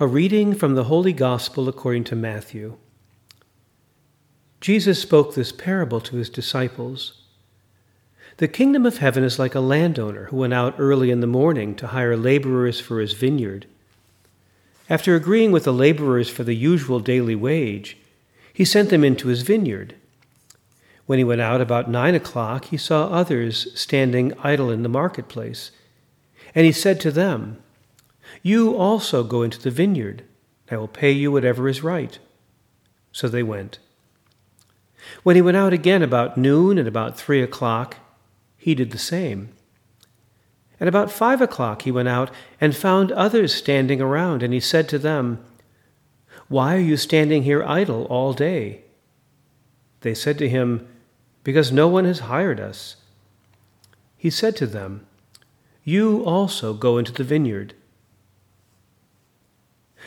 A reading from the Holy Gospel according to Matthew. Jesus spoke this parable to his disciples. The kingdom of heaven is like a landowner who went out early in the morning to hire laborers for his vineyard. After agreeing with the laborers for the usual daily wage, he sent them into his vineyard. When he went out about nine o'clock, he saw others standing idle in the marketplace. And he said to them, you also go into the vineyard. I will pay you whatever is right. So they went. When he went out again about noon and about three o'clock, he did the same. At about five o'clock he went out and found others standing around, and he said to them, Why are you standing here idle all day? They said to him, Because no one has hired us. He said to them, You also go into the vineyard.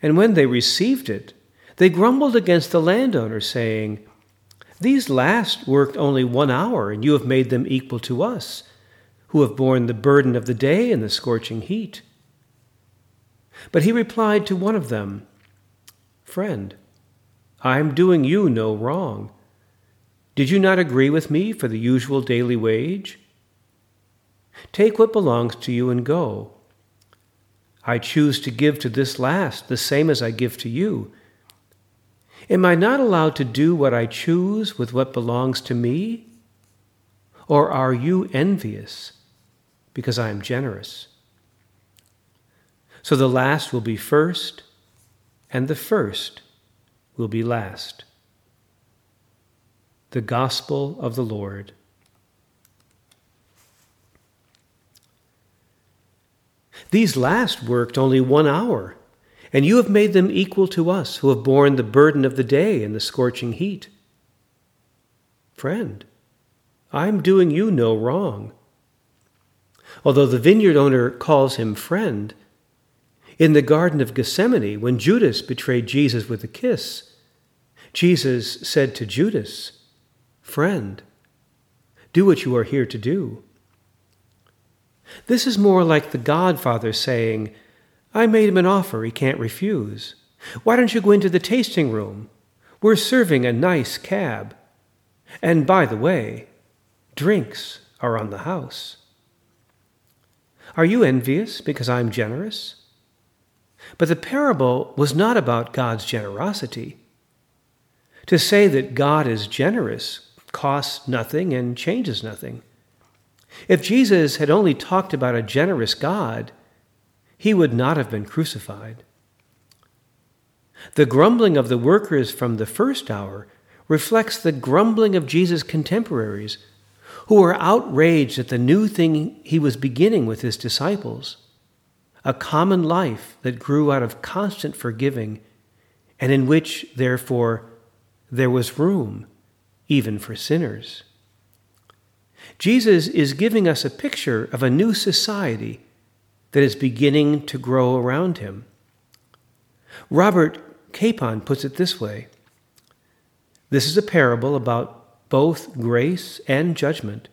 And when they received it, they grumbled against the landowner, saying, These last worked only one hour, and you have made them equal to us, who have borne the burden of the day and the scorching heat. But he replied to one of them, Friend, I am doing you no wrong. Did you not agree with me for the usual daily wage? Take what belongs to you and go. I choose to give to this last the same as I give to you. Am I not allowed to do what I choose with what belongs to me? Or are you envious because I am generous? So the last will be first, and the first will be last. The Gospel of the Lord. These last worked only one hour, and you have made them equal to us who have borne the burden of the day and the scorching heat. Friend, I am doing you no wrong. Although the vineyard owner calls him friend, in the Garden of Gethsemane, when Judas betrayed Jesus with a kiss, Jesus said to Judas, Friend, do what you are here to do. This is more like the Godfather saying, I made him an offer he can't refuse. Why don't you go into the tasting room? We're serving a nice cab. And by the way, drinks are on the house. Are you envious because I'm generous? But the parable was not about God's generosity. To say that God is generous costs nothing and changes nothing. If Jesus had only talked about a generous God, he would not have been crucified. The grumbling of the workers from the first hour reflects the grumbling of Jesus' contemporaries, who were outraged at the new thing he was beginning with his disciples a common life that grew out of constant forgiving, and in which, therefore, there was room even for sinners. Jesus is giving us a picture of a new society that is beginning to grow around him. Robert Capon puts it this way This is a parable about both grace and judgment.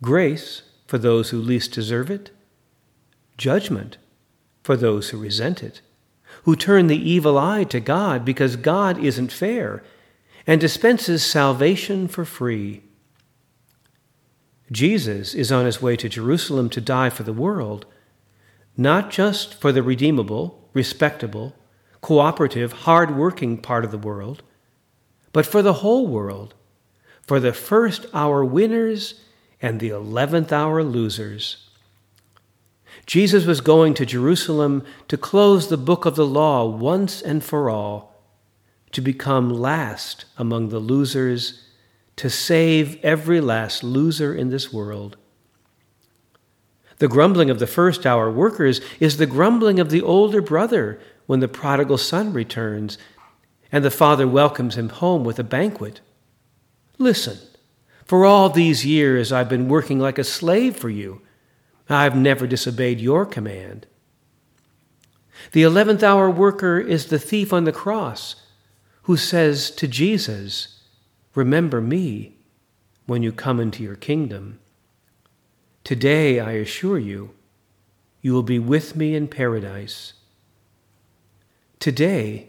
Grace for those who least deserve it, judgment for those who resent it, who turn the evil eye to God because God isn't fair and dispenses salvation for free. Jesus is on his way to Jerusalem to die for the world, not just for the redeemable, respectable, cooperative, hard working part of the world, but for the whole world, for the first hour winners and the eleventh hour losers. Jesus was going to Jerusalem to close the book of the law once and for all, to become last among the losers to save every last loser in this world. The grumbling of the first hour workers is the grumbling of the older brother when the prodigal son returns and the father welcomes him home with a banquet. Listen, for all these years I've been working like a slave for you. I've never disobeyed your command. The eleventh hour worker is the thief on the cross who says to Jesus, Remember me when you come into your kingdom. Today, I assure you, you will be with me in paradise. Today,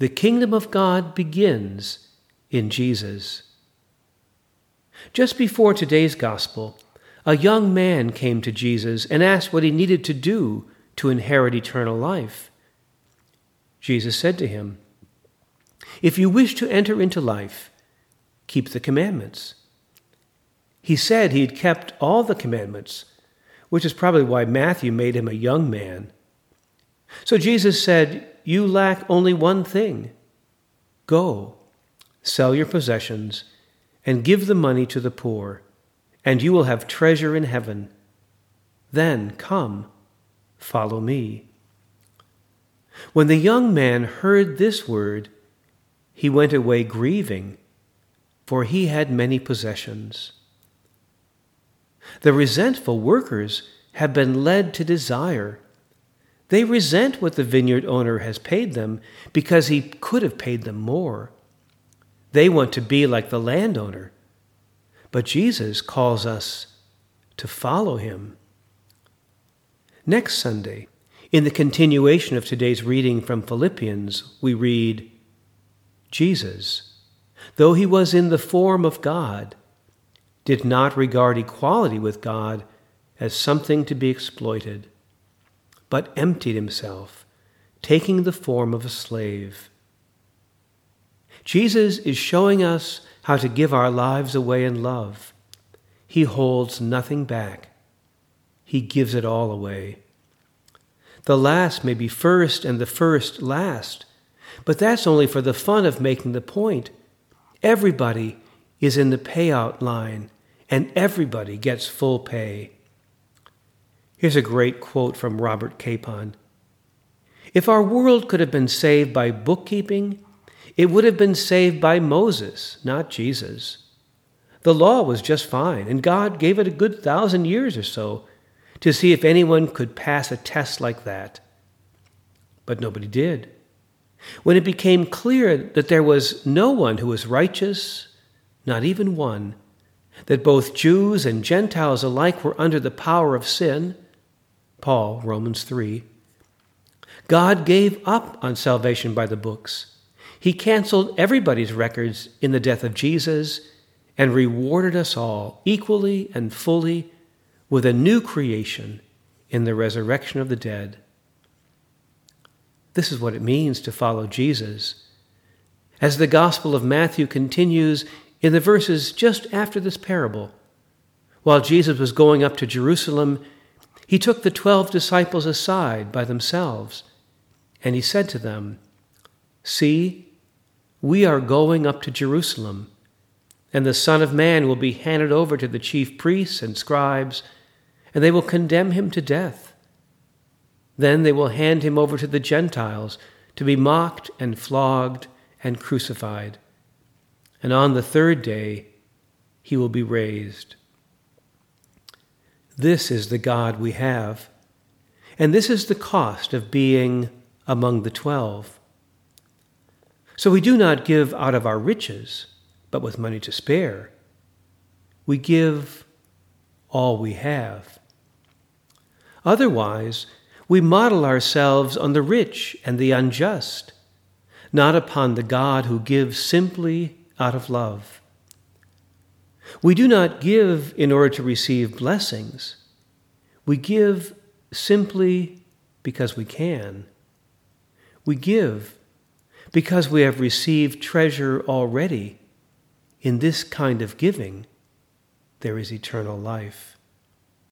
the kingdom of God begins in Jesus. Just before today's gospel, a young man came to Jesus and asked what he needed to do to inherit eternal life. Jesus said to him, If you wish to enter into life, keep the commandments. He said he had kept all the commandments, which is probably why Matthew made him a young man. So Jesus said, You lack only one thing. Go, sell your possessions, and give the money to the poor, and you will have treasure in heaven. Then come Follow me. When the young man heard this word, he went away grieving, for he had many possessions. The resentful workers have been led to desire. They resent what the vineyard owner has paid them because he could have paid them more. They want to be like the landowner. But Jesus calls us to follow him. Next Sunday, in the continuation of today's reading from Philippians, we read Jesus, though he was in the form of God, did not regard equality with God as something to be exploited, but emptied himself, taking the form of a slave. Jesus is showing us how to give our lives away in love. He holds nothing back he gives it all away. The last may be first and the first last, but that's only for the fun of making the point. Everybody is in the payout line, and everybody gets full pay. Here's a great quote from Robert Capon If our world could have been saved by bookkeeping, it would have been saved by Moses, not Jesus. The law was just fine, and God gave it a good thousand years or so to see if anyone could pass a test like that. But nobody did. When it became clear that there was no one who was righteous, not even one, that both Jews and Gentiles alike were under the power of sin, Paul, Romans 3, God gave up on salvation by the books. He canceled everybody's records in the death of Jesus and rewarded us all equally and fully with a new creation in the resurrection of the dead. This is what it means to follow Jesus. As the Gospel of Matthew continues in the verses just after this parable, while Jesus was going up to Jerusalem, he took the twelve disciples aside by themselves, and he said to them, See, we are going up to Jerusalem, and the Son of Man will be handed over to the chief priests and scribes and they will condemn him to death. Then they will hand him over to the Gentiles to be mocked and flogged and crucified. And on the third day he will be raised. This is the God we have, and this is the cost of being among the twelve. So we do not give out of our riches, but with money to spare. We give all we have. Otherwise, we model ourselves on the rich and the unjust, not upon the God who gives simply out of love. We do not give in order to receive blessings. We give simply because we can. We give because we have received treasure already. In this kind of giving, there is eternal life.